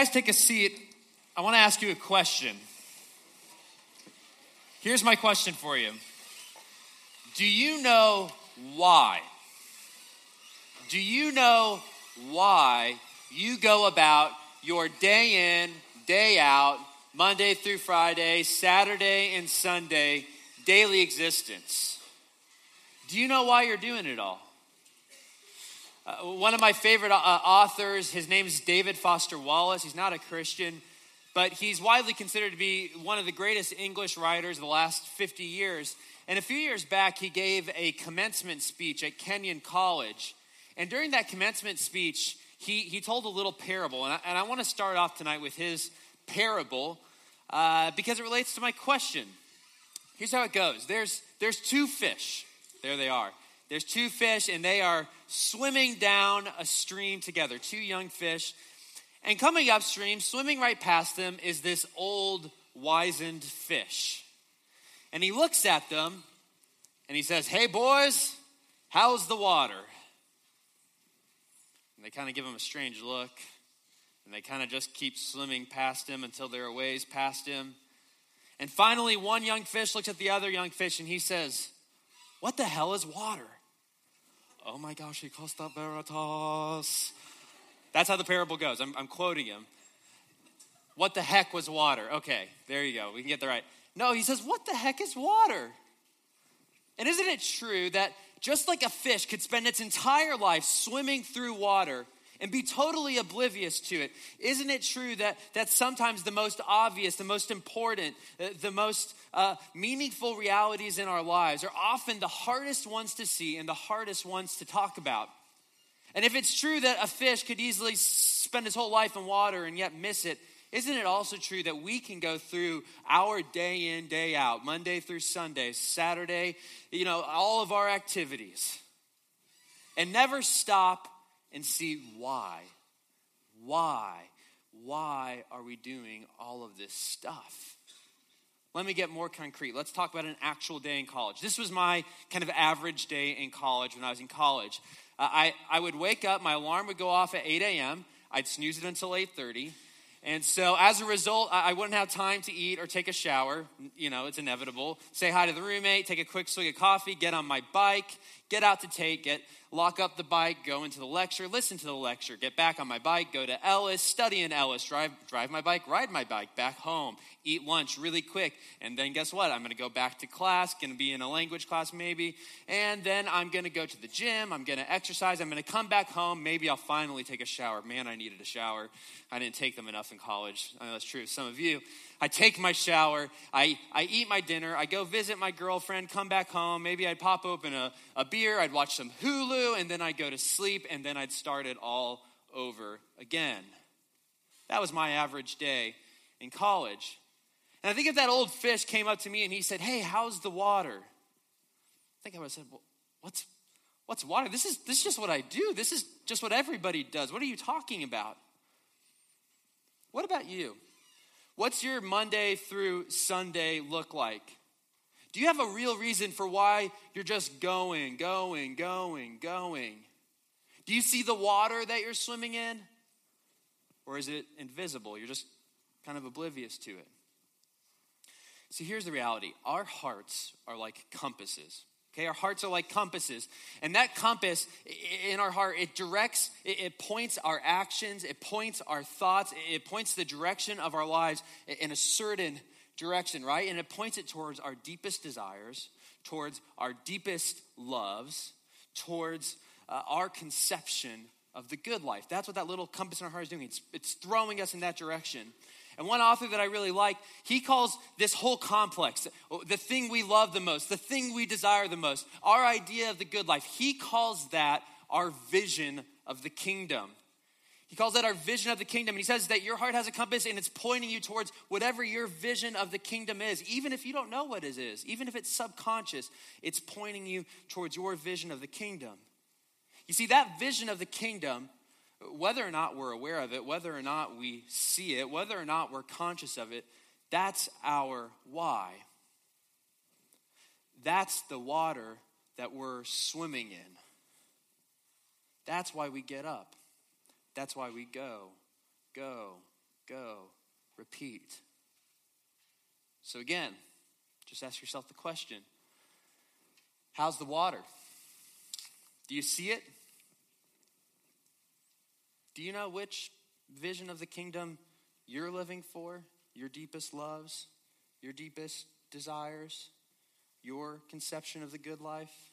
Guys take a seat, I want to ask you a question. Here's my question for you Do you know why? Do you know why you go about your day in, day out, Monday through Friday, Saturday and Sunday daily existence? Do you know why you're doing it all? Uh, one of my favorite uh, authors, his name is David Foster Wallace. He's not a Christian, but he's widely considered to be one of the greatest English writers of the last 50 years. And a few years back, he gave a commencement speech at Kenyon College. And during that commencement speech, he, he told a little parable. And I, I want to start off tonight with his parable uh, because it relates to my question. Here's how it goes there's, there's two fish. There they are. There's two fish, and they are swimming down a stream together, two young fish. And coming upstream, swimming right past them, is this old, wizened fish. And he looks at them and he says, Hey, boys, how's the water? And they kind of give him a strange look. And they kind of just keep swimming past him until they're a ways past him. And finally, one young fish looks at the other young fish and he says, What the hell is water? Oh my gosh, he costa veritas. That's how the parable goes. I'm, I'm quoting him. What the heck was water? Okay, there you go. We can get the right. No, he says, What the heck is water? And isn't it true that just like a fish could spend its entire life swimming through water and be totally oblivious to it, isn't it true that, that sometimes the most obvious, the most important, uh, the most uh, meaningful realities in our lives are often the hardest ones to see and the hardest ones to talk about? And if it's true that a fish could easily spend his whole life in water and yet miss it, isn't it also true that we can go through our day in, day out, Monday through Sunday, Saturday, you know, all of our activities, and never stop and see why? Why? Why are we doing all of this stuff? Let me get more concrete. Let's talk about an actual day in college. This was my kind of average day in college when I was in college. Uh, I, I would wake up, my alarm would go off at 8 a.m., I'd snooze it until 8.30. And so as a result, I wouldn't have time to eat or take a shower. You know, it's inevitable. Say hi to the roommate, take a quick swig of coffee, get on my bike, get out to take it, lock up the bike, go into the lecture, listen to the lecture, get back on my bike, go to Ellis, study in Ellis, drive, drive my bike, ride my bike back home, eat lunch really quick. And then guess what? I'm to go back to class, to be in a language class maybe. And then I'm to go to the gym, I'm to exercise, I'm to come back home. Maybe I'll finally take a shower. Man, I needed a shower. I didn't take them enough in college. I know that's true of some of you. I take my shower, I, I eat my dinner, I go visit my girlfriend, come back home. Maybe I'd pop open a, a beer, I'd watch some Hulu, and then I'd go to sleep, and then I'd start it all over again. That was my average day in college. And I think if that old fish came up to me and he said, Hey, how's the water? I think I would have said, well, What's, what's water? This is, this is just what I do. This is just what everybody does. What are you talking about? What about you? What's your Monday through Sunday look like? Do you have a real reason for why you're just going, going, going, going? Do you see the water that you're swimming in? Or is it invisible? You're just kind of oblivious to it. See, here's the reality our hearts are like compasses. Okay, our hearts are like compasses. And that compass in our heart, it directs, it, points our actions, it points our thoughts, it points the direction of our lives in a certain direction, right? And it points it towards our deepest desires, towards our deepest loves, towards uh, our conception of the good life. That's what that little compass in our heart is doing. It's, it's throwing us in that direction. And one author that I really like, he calls this whole complex, the thing we love the most, the thing we desire the most, our idea of the good life, he calls that our vision of the kingdom. He calls that our vision of the kingdom. And he says that your heart has a compass and it's pointing you towards whatever your vision of the kingdom is. Even if you don't know what it is, even if it's subconscious, it's pointing you towards your vision of the kingdom. You see, that vision of the kingdom whether or not we're aware of it, whether or not we see it, whether or not we're conscious of it, that's our why. That's the water that we're swimming in. That's why we get up. That's why we go, go, go, repeat. So, again, just ask yourself the question How's the water? Do you see it? Do you know which vision of the kingdom you're living for? Your deepest loves, your deepest desires, your conception of the good life?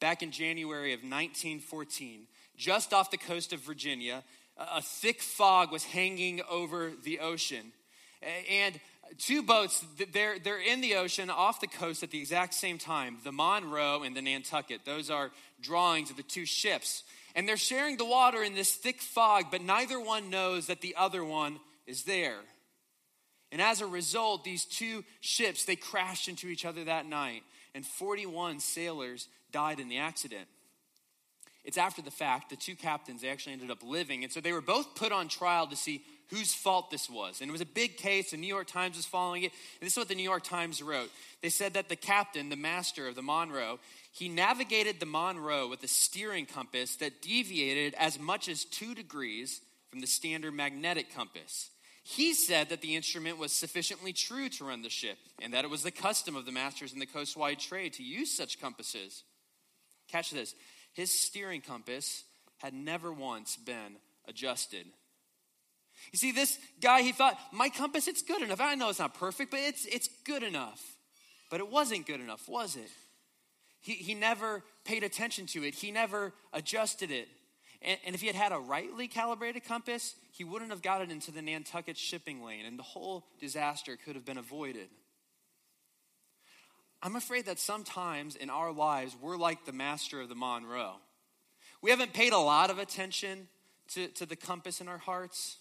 Back in January of 1914, just off the coast of Virginia, a thick fog was hanging over the ocean. And two boats, they're, they're in the ocean off the coast at the exact same time the Monroe and the Nantucket. Those are drawings of the two ships. And they're sharing the water in this thick fog, but neither one knows that the other one is there. And as a result, these two ships, they crashed into each other that night, and 41 sailors died in the accident. It's after the fact, the two captains, they actually ended up living. And so they were both put on trial to see whose fault this was. And it was a big case. The New York Times was following it. And this is what the New York Times wrote. They said that the captain, the master of the Monroe, he navigated the Monroe with a steering compass that deviated as much as two degrees from the standard magnetic compass. He said that the instrument was sufficiently true to run the ship and that it was the custom of the masters in the coastwide trade to use such compasses. Catch this his steering compass had never once been adjusted. You see, this guy, he thought, my compass, it's good enough. I know it's not perfect, but it's, it's good enough. But it wasn't good enough, was it? He, he never paid attention to it, he never adjusted it. And, and if he had had a rightly calibrated compass, he wouldn't have gotten into the Nantucket shipping lane, and the whole disaster could have been avoided. I'm afraid that sometimes in our lives, we're like the master of the Monroe. We haven't paid a lot of attention to, to the compass in our hearts.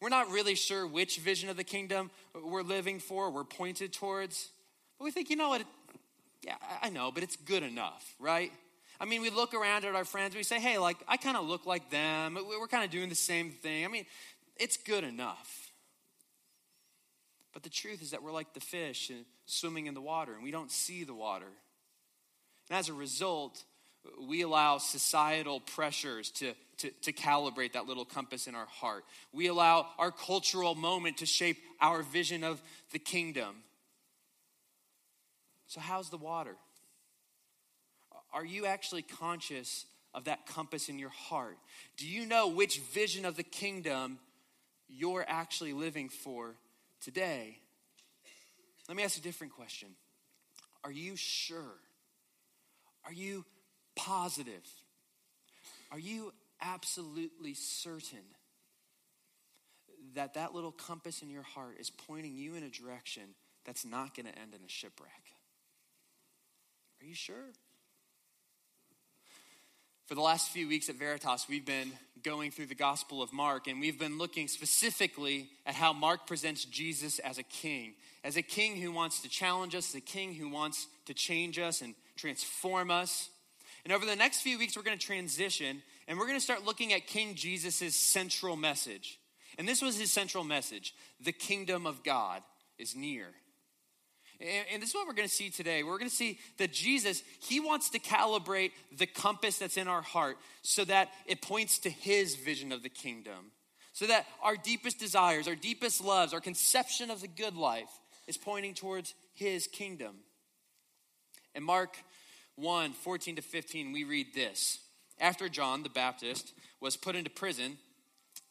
We're not really sure which vision of the kingdom we're living for, we're pointed towards. But we think, you know what? Yeah, I know, but it's good enough, right? I mean, we look around at our friends, we say, hey, like, I kind of look like them. We're kind of doing the same thing. I mean, it's good enough. But the truth is that we're like the fish swimming in the water and we don't see the water. And as a result, we allow societal pressures to, to, to, calibrate that little compass in our heart. We allow our cultural moment to shape our vision of the kingdom. So, how's the water? Are you actually conscious of that compass in your heart? Do you know which vision of the kingdom you're actually living for today. Let me ask a different question Are you sure? Are you positive? Are you absolutely certain that that little compass in your heart is pointing you in a direction that's not going to end in a shipwreck? Are you sure? For the last few weeks at Veritas, we've been going through the Gospel of Mark, and we've been looking specifically at how Mark presents Jesus as a king, as a king who wants to challenge us, as a king who wants to change us and transform us. And over the next few weeks, we're going to transition and we're going to start looking at King Jesus' central message. And this was his central message the kingdom of God is near. And, this is what we're going to see today. We're going to see that Jesus, he wants to calibrate the compass that's in our heart so that it points to his vision of the kingdom. So that our deepest desires, our deepest loves, our conception of the good life is pointing towards his kingdom. In Mark 1 14 to 15, we read this. After John the Baptist was put into prison,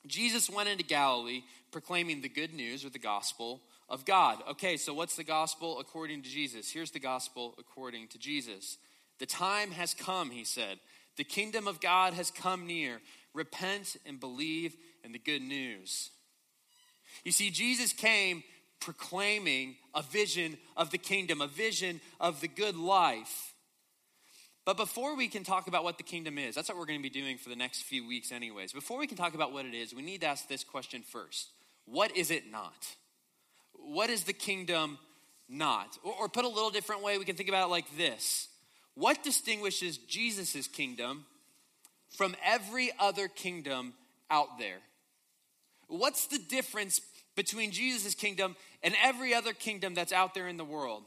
Jesus went into Galilee proclaiming the good news or the gospel of God. Okay, so what's the gospel according to Jesus? Here's the gospel according to Jesus. The time has come, he said. The kingdom of God has come near. Repent and believe in the good news. You see, Jesus came proclaiming a vision of the kingdom, a vision of the good life. But before we can talk about what the kingdom is, that's what we're going to be doing for the next few weeks, anyways. Before we can talk about what it is, we need to ask this question first What is it not? what is the kingdom not? Or, or put a little different way, we can think about it like this What distinguishes Jesus' kingdom from every other kingdom out there? What's the difference between Jesus' kingdom and every other kingdom that's out there in the world?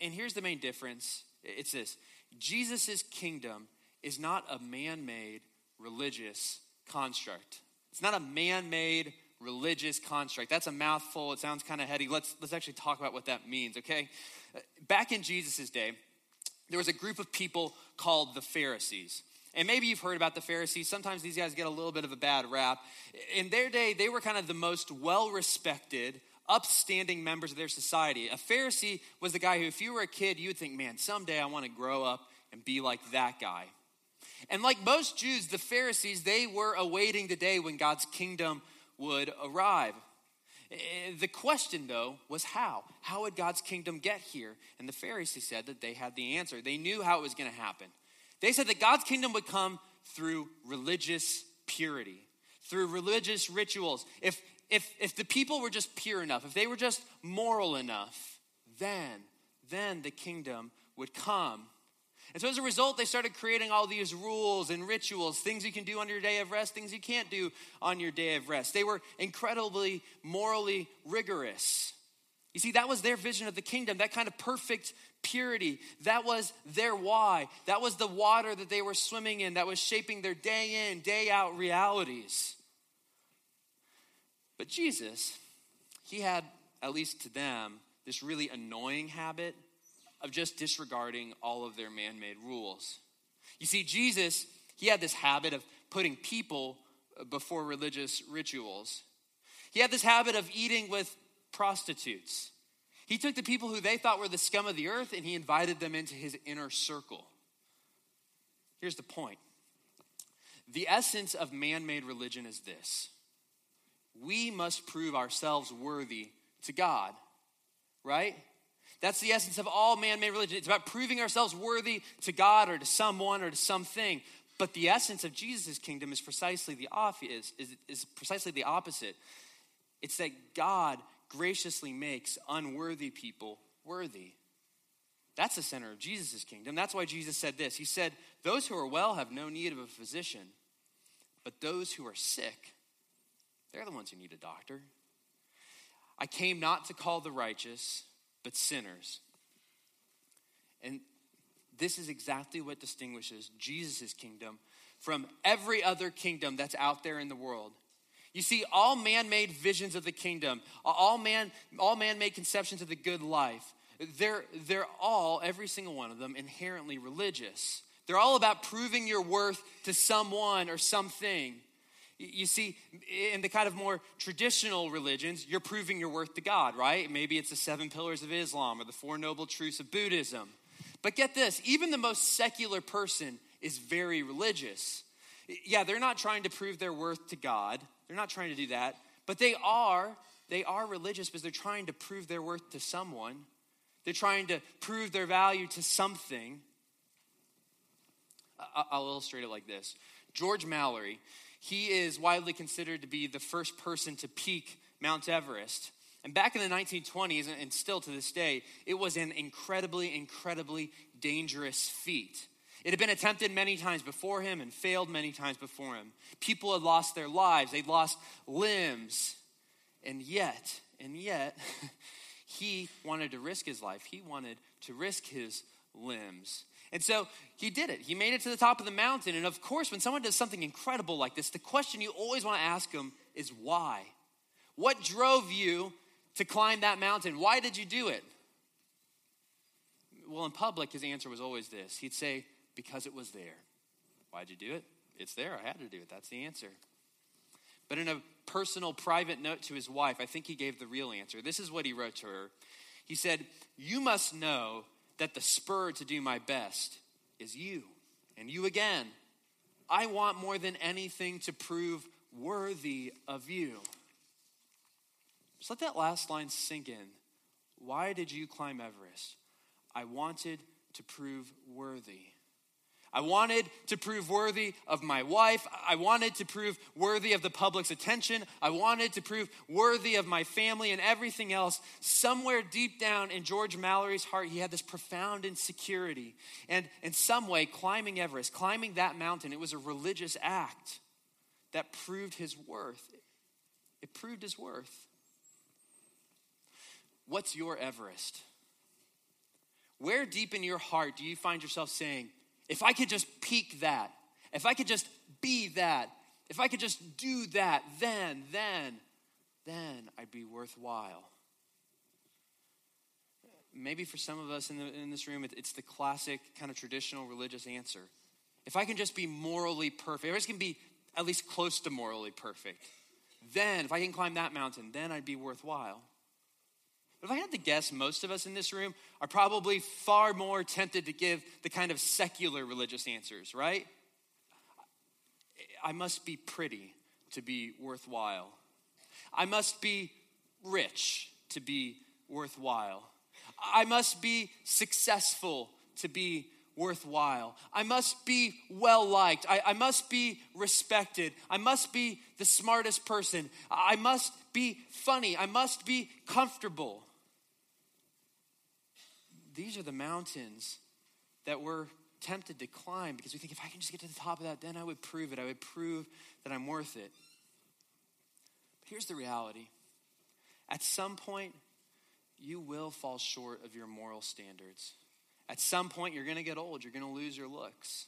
And here's the main difference it's this Jesus' kingdom is not a man made religious construct. It's not a man made religious construct. That's a mouthful. It sounds kind of heady. Let's, let's actually talk about what that means, okay? Uh, back in Jesus' day, there was a group of people called the Pharisees. And maybe you've heard about the Pharisees. Sometimes these guys get a little bit of a bad rap. In their day, they were kind of the most well respected, upstanding members of their society. A Pharisee was the guy who, if you were a kid, you would think, man, someday I want to grow up and be like that guy. And like most Jews, the Pharisees, they were awaiting the day when God's kingdom would arrive. Eh, the question, though, was how? How would God's kingdom get here? And the Pharisees said that they had the answer. They knew how it was going to happen. They said that God's kingdom would come through religious purity, through religious rituals. If, if, if the people were just pure enough, if they were just moral enough, then, then the kingdom would come. And so as a result, they started creating all these rules and rituals, things you can do on your day of rest, things you can't do on your day of rest. They were incredibly morally rigorous. You see, that was their vision of the kingdom, that kind of perfect purity. That was their why. That was the water that they were swimming in, that was shaping their day in, day out realities. But Jesus, he had, at least to them, this really annoying habit of just disregarding all of their man made rules. You see, Jesus, he had this habit of putting people uh, before religious rituals. He had this habit of eating with prostitutes. He took the people who they thought were the scum of the earth and he invited them into his inner circle. Here's the point the essence of man made religion is this we must prove ourselves worthy to God, right? That's the essence of all man made religion. It's about proving ourselves worthy to God or to someone or to something. But the essence of Jesus' kingdom is precisely the is, is precisely the opposite. It's that God graciously makes unworthy people worthy. That's the center of Jesus' kingdom. That's why Jesus said this. He said, Those who are well have no need of a physician, but those who are sick, they're the ones who need a doctor. I came not to call the righteous, but sinners. And this is exactly what distinguishes Jesus' kingdom from every other kingdom that's out there in the world. You see, all man made visions of the kingdom, all man all man made conceptions of the good life, they're, they're all, every single one of them, inherently religious. They're all about proving your worth to someone or something. You see, in the kind of more traditional religions, you're proving your worth to God, right? Maybe it's the seven pillars of Islam or the four noble truths of Buddhism. But get this even the most secular person is very religious. Yeah, they're not trying to prove their worth to God, they're not trying to do that, but they are. They are religious because they're trying to prove their worth to someone. They're trying to prove their value to something. I'll illustrate it like this George Mallory, he is widely considered to be the first person to peak Mount Everest. And back in the 1920s, and still to this day, it was an incredibly, incredibly dangerous feat. It had been attempted many times before him and failed many times before him. People had lost their lives, they'd lost limbs. And yet, and yet, he wanted to risk his life. He wanted to risk his limbs. And so he did it. He made it to the top of the mountain. And of course, when someone does something incredible like this, the question you always want to ask them is why? What drove you to climb that mountain? Why did you do it? Well, in public, his answer was always this he'd say, because it was there. Why'd you do it? It's there. I had to do it. That's the answer. But in a personal, private note to his wife, I think he gave the real answer. This is what he wrote to her. He said, You must know that the spur to do my best is you and you again. I want more than anything to prove worthy of you. Just let that last line sink in. Why did you climb Everest? I wanted to prove worthy. I wanted to prove worthy of my wife. I wanted to prove worthy of the public's attention. I wanted to prove worthy of my family and everything else. Somewhere deep down in George Mallory's heart, he had this profound insecurity. And in some way, climbing Everest, climbing that mountain, it was a religious act that proved his worth. It proved his worth. What's your Everest? Where deep in your heart do you find yourself saying, if I could just peak that, if I could just be that, If I could just do that, then, then, then I'd be worthwhile. Maybe for some of us in, the, in this room, it's the classic kind of traditional religious answer. If I can just be morally perfect, if I can be at least close to morally perfect, then, if I can climb that mountain, then I'd be worthwhile. But if I had to guess, most of us in this room are probably far more tempted to give the kind of secular religious answers, right? I must be pretty to be worthwhile. I must be rich to be worthwhile. I must be successful to be worthwhile. I must be well liked. I, I, must be respected. I must be the smartest person. I must be funny. I must be comfortable. These are the mountains that we're tempted to climb because we think if I can just get to the top of that, then I would prove it. I would prove that I'm worth it. But here's the reality at some point, you will fall short of your moral standards. At some point, you're going to get old. You're going to lose your looks.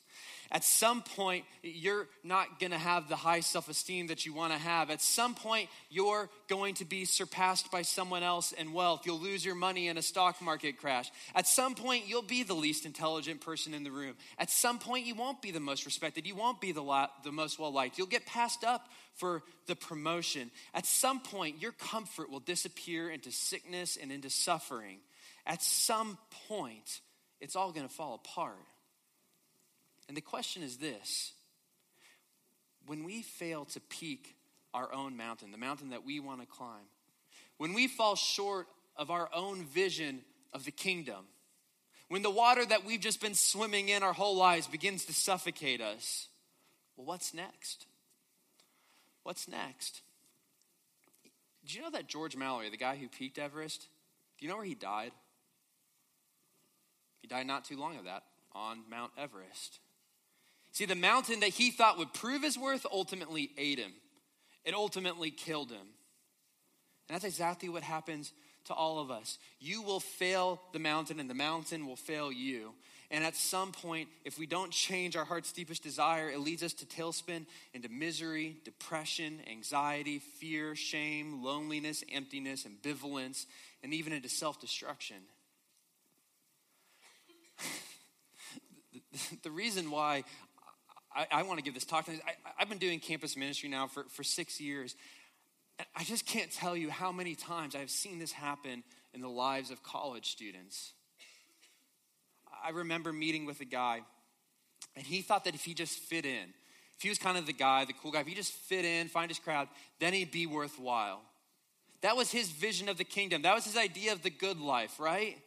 At some point, you're not going to have the high self esteem that you want to have. At some point, you're going to be surpassed by someone else in wealth. You'll lose your money in a stock market crash. At some point, you'll be the least intelligent person in the room. At some point, you won't be the most respected. You won't be the, la- the most well liked. You'll get passed up for the promotion. At some point, your comfort will disappear into sickness and into suffering. At some point, it's all going to fall apart. And the question is this when we fail to peak our own mountain, the mountain that we want to climb, when we fall short of our own vision of the kingdom, when the water that we've just been swimming in our whole lives begins to suffocate us, well, what's next? What's next? Do you know that George Mallory, the guy who peaked Everest, do you know where he died? He died not too long of that on Mount Everest. See, the mountain that he thought would prove his worth ultimately ate him. It ultimately killed him. And that's exactly what happens to all of us. You will fail the mountain, and the mountain will fail you. And at some point, if we don't change our heart's deepest desire, it leads us to tailspin into misery, depression, anxiety, fear, shame, loneliness, emptiness, ambivalence, and even into self destruction. the reason why I, I want to give this talk, I, I've been doing campus ministry now for, for six years. I just can't tell you how many times I've seen this happen in the lives of college students. I remember meeting with a guy, and he thought that if he just fit in, if he was kind of the guy, the cool guy, if he just fit in, find his crowd, then he'd be worthwhile. That was his vision of the kingdom. That was his idea of the good life, right?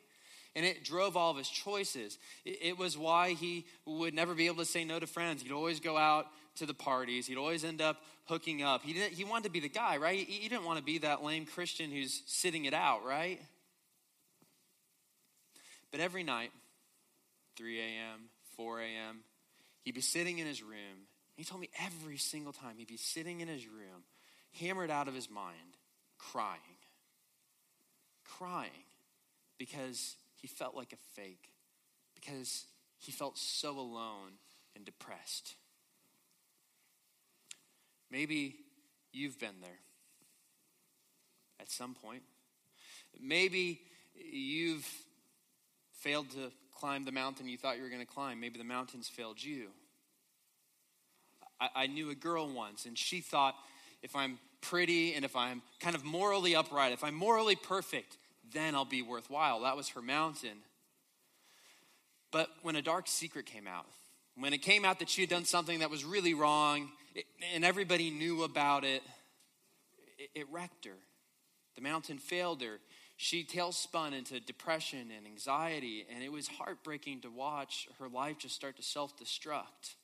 And it drove all of his choices. It was why he would never be able to say no to friends. He'd always go out to the parties. He'd always end up hooking up. He, didn't, he wanted to be the guy, right? He, he didn't want to be that lame Christian who's sitting it out, right? But every night, 3 a.m., 4 a.m., he'd be sitting in his room. He told me every single time he'd be sitting in his room, hammered out of his mind, crying. Crying because he felt like a fake because he felt so alone and depressed. Maybe you've been there at some point. Maybe you've failed to climb the mountain you thought you were going to climb. Maybe the mountains failed you. I, I, knew a girl once, and she thought if I'm pretty and if I'm kind of morally upright, if I'm morally perfect, then I'll be worthwhile. That was her mountain. But when a dark secret came out, when it came out that she had done something that was really wrong and everybody knew about it, it, it wrecked her. The mountain failed her. She tailspun into depression and anxiety, and it was heartbreaking to watch her life just start to self destruct.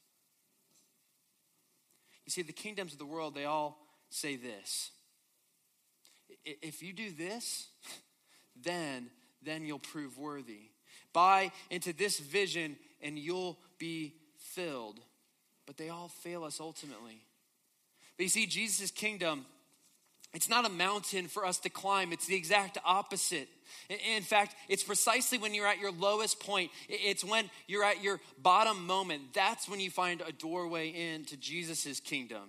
You see, the kingdoms of the world, they all say this if you do this, then then you'll prove worthy. Buy into this vision and you'll be filled. But they all fail us ultimately. But you see, Jesus' kingdom, it's not a mountain for us to climb, it's the exact opposite. In fact, it's precisely when you're at your lowest point, it's when you're at your bottom moment. That's when you find a doorway into Jesus' kingdom.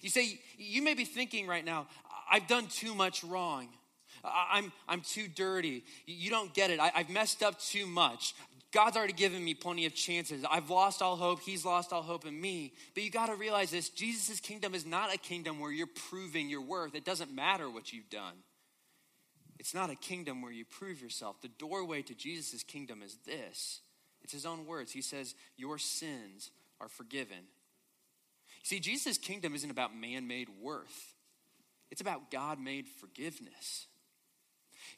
You say, you may be thinking right now, I've done too much wrong. I'm, I'm too dirty. You don't get it. I, I've messed up too much. God's already given me plenty of chances. I've lost all hope. He's lost all hope in me. But you got to realize this Jesus' kingdom is not a kingdom where you're proving your worth. It doesn't matter what you've done. It's not a kingdom where you prove yourself. The doorway to Jesus' kingdom is this it's his own words. He says, Your sins are forgiven. See, Jesus' kingdom isn't about man made worth, it's about God made forgiveness.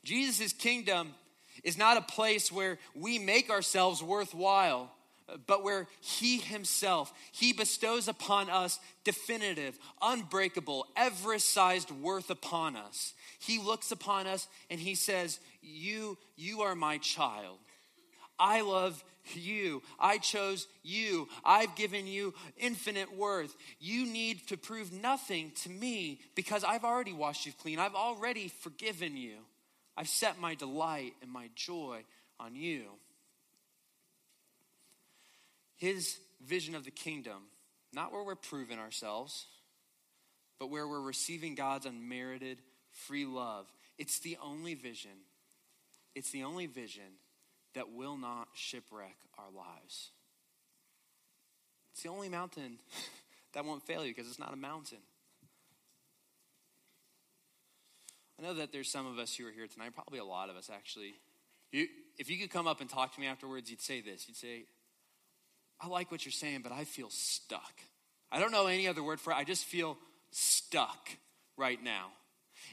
Jesus' kingdom is not a place where we make ourselves worthwhile, but where He Himself, He bestows upon us definitive, unbreakable, Everest sized worth upon us. He looks upon us and He says, You, you are my child. I love you. I chose you. I've given you infinite worth. You need to prove nothing to me because I've already washed you clean. I've already forgiven you. I've set my delight and my joy on you. His vision of the kingdom, not where we're proving ourselves, but where we're receiving God's unmerited free love. It's the only vision. It's the only vision that will not shipwreck our lives. It's the only mountain that won't fail you because it's not a mountain. I know that there's some of us who are here tonight, probably a lot of us actually. You, if you could come up and talk to me afterwards, you'd say this. You'd say, I like what you're saying, but I feel stuck. I don't know any other word for it. I just feel stuck right now.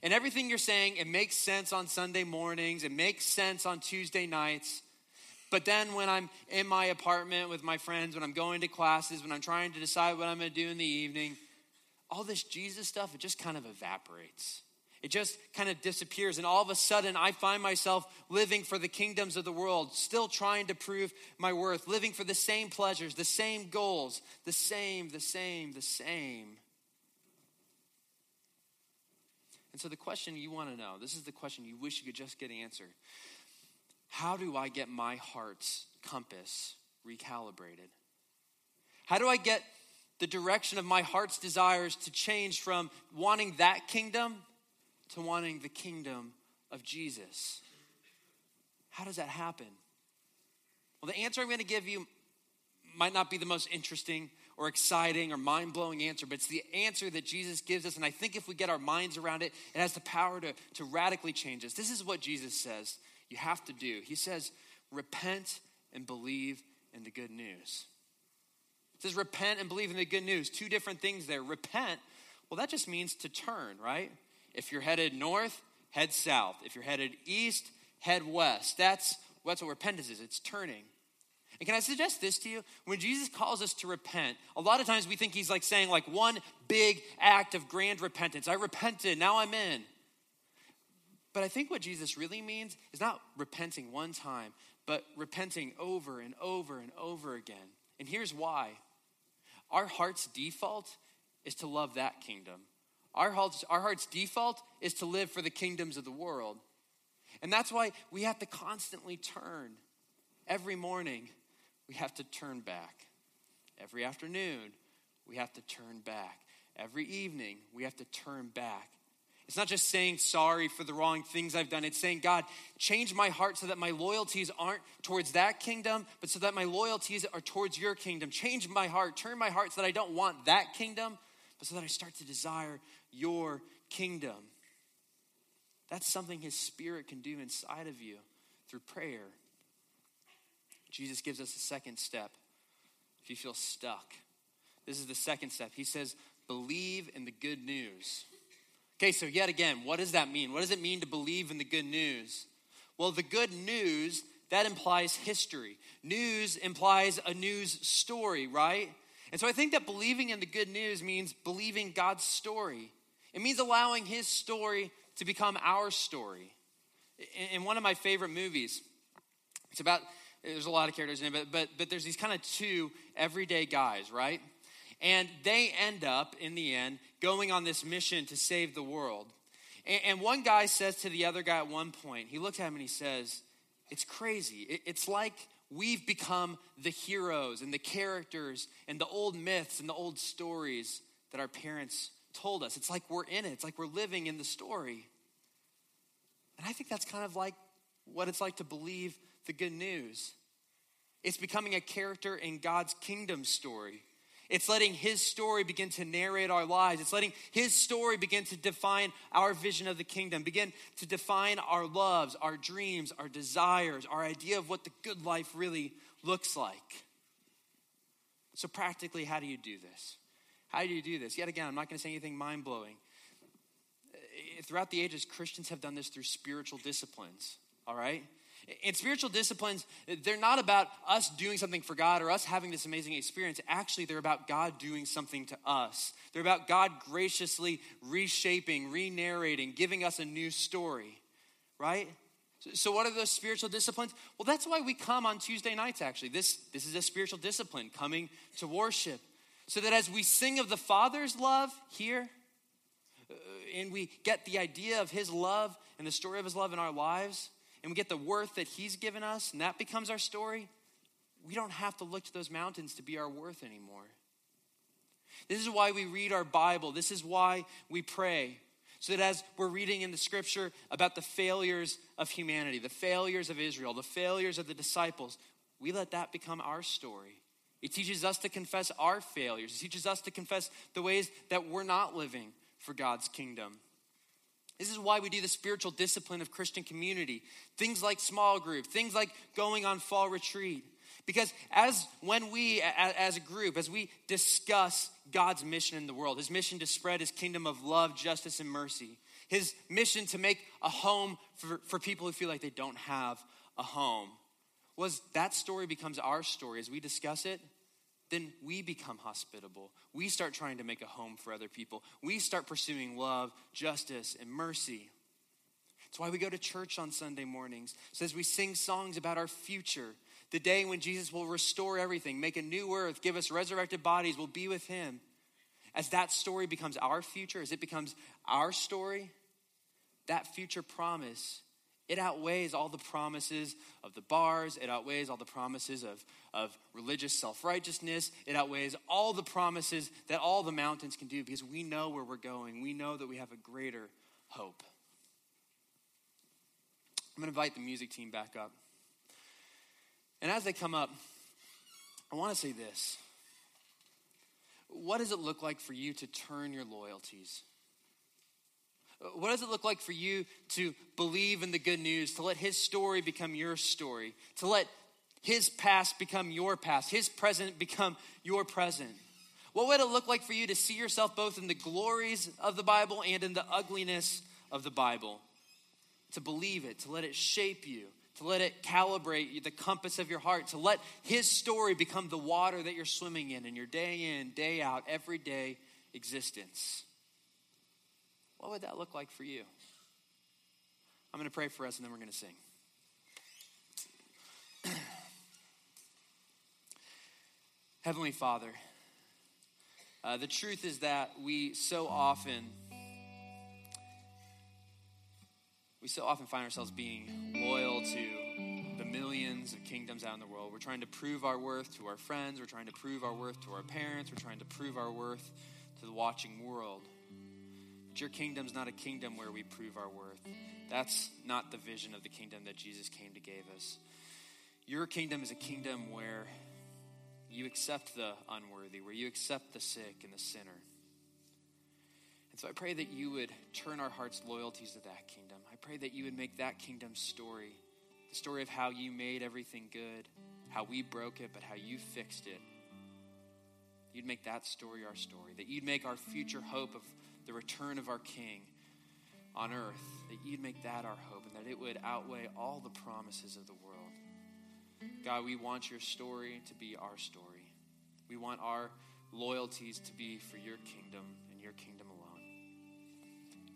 And everything you're saying, it makes sense on Sunday mornings, it makes sense on Tuesday nights. But then when I'm in my apartment with my friends, when I'm going to classes, when I'm trying to decide what I'm going to do in the evening, all this Jesus stuff, it just kind of evaporates. It just kind of disappears. And all of a sudden, I find myself living for the kingdoms of the world, still trying to prove my worth, living for the same pleasures, the same goals, the same, the same, the same. And so, the question you want to know this is the question you wish you could just get answered. How do I get my heart's compass recalibrated? How do I get the direction of my heart's desires to change from wanting that kingdom to wanting the kingdom of Jesus. How does that happen? Well, the answer I'm going to give you might not be the most interesting or exciting or mind blowing answer, but it's the answer that Jesus gives us. And I think if we get our minds around it, it has the power to, to radically change us. This is what Jesus says you have to do. He says, repent and believe in the good news. It says, repent and believe in the good news. Two different things there. Repent, well, that just means to turn, right? If you're headed north, head south. If you're headed east, head west. That's, that's what repentance is it's turning. And can I suggest this to you? When Jesus calls us to repent, a lot of times we think he's like saying, like, one big act of grand repentance. I repented, now I'm in. But I think what Jesus really means is not repenting one time, but repenting over and over and over again. And here's why our heart's default is to love that kingdom. Our heart's, our heart's default is to live for the kingdoms of the world. And that's why we have to constantly turn. Every morning, we have to turn back. Every afternoon, we have to turn back. Every evening, we have to turn back. It's not just saying sorry for the wrong things I've done. It's saying, God, change my heart so that my loyalties aren't towards that kingdom, but so that my loyalties are towards your kingdom. Change my heart. Turn my heart so that I don't want that kingdom, but so that I start to desire your kingdom. That's something His Spirit can do inside of you through prayer. Jesus gives us a second step if you feel stuck. This is the second step. He says, believe in the good news. Okay, so yet again, what does that mean? What does it mean to believe in the good news? Well, the good news, that implies history. News implies a news story, right? And so I think that believing in the good news means believing God's story. It means allowing his story to become our story. In one of my favorite movies, it's about, there's a lot of characters in it, but, but, but there's these kind of two everyday guys, right? And they end up, in the end, going on this mission to save the world. And, and one guy says to the other guy at one point, he looks at him and he says, It's crazy. It, it's like we've become the heroes and the characters and the old myths and the old stories that our parents told us. It's like we're in it, it's like we're living in the story. And I think that's kind of like what it's like to believe the good news. It's becoming a character in God's kingdom story. It's letting His story begin to narrate our lives. It's letting His story begin to define our vision of the kingdom, begin to define our loves, our dreams, our desires, our idea of what the good life really looks like. So, practically, how do you do this? How do you do this? Yet again, I'm not going to say anything mind blowing. Uh, throughout the ages, Christians have done this through spiritual disciplines, all right? And spiritual disciplines, they're not about us doing something for God or us having this amazing experience. Actually, they're about God doing something to us. They're about God graciously reshaping, re narrating, giving us a new story, right? So, what are those spiritual disciplines? Well, that's why we come on Tuesday nights, actually. This, this is a spiritual discipline, coming to worship. So that as we sing of the Father's love here, uh, and we get the idea of His love and the story of His love in our lives, and we get the worth that He's given us, and that becomes our story, we don't have to look to those mountains to be our worth anymore. This is why we read our Bible. This is why we pray. So that as we're reading in the scripture about the failures of humanity, the failures of Israel, the failures of the disciples, we let that become our story. It teaches us to confess our failures, it teaches us to confess the ways that we're not living for God's kingdom. This is why we do the spiritual discipline of Christian community. Things like small group, things like going on fall retreat. Because as when we, as a group, as we discuss God's mission in the world, his mission to spread his kingdom of love, justice, and mercy, his mission to make a home for, for people who feel like they don't have a home, was that story becomes our story as we discuss it, then we become hospitable. We start trying to make a home for other people. We start pursuing love, justice, and mercy. It's why we go to church on Sunday mornings. So as we sing songs about our future, the day when Jesus will restore everything, make a new earth, give us resurrected bodies, we'll be with him. As that story becomes our future, as it becomes our story, that future promise, it outweighs all the promises of the bars, it outweighs all the promises of, of religious self righteousness, it outweighs all the promises that all the mountains can do because we know where we're going. We know that we have a greater hope. I'm going to invite the music team back up. And as they come up, I want to say this. What does it look like for you to turn your loyalties? What does it look like for you to believe in the good news, to let his story become your story, to let his past become your past, his present become your present? What would it look like for you to see yourself both in the glories of the Bible and in the ugliness of the Bible? To believe it, to let it shape you, to let it calibrate the compass of your heart, to let His story become the water that you're swimming in in your day in, day out, everyday existence. What would that look like for you? I'm going to pray for us and then we're going to sing. Heavenly Father, uh, the truth is that we so often we so often find ourselves being loyal to the millions of kingdoms out in the world. We're trying to prove our worth to our friends, we're trying to prove our worth to our parents, we're trying to prove our worth to the watching world. But your kingdom's not a kingdom where we prove our worth. That's not the vision of the kingdom that Jesus came to give us. Your kingdom is a kingdom where you accept the unworthy, where you accept the sick and the sinner. And so I pray that you would turn our hearts' loyalties to that kingdom. I pray that you would make that kingdom story the story of how you made everything good, how we broke it, but how you fixed it. You'd make that story our story, that you'd make our future hope of the return of our King on earth, that you'd make that our hope, and that it would outweigh all the promises of the world. God, we want your story to be our story. We want our loyalties to be for your kingdom and your kingdom alone.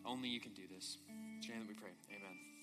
Only you can do this. In that we pray. Amen.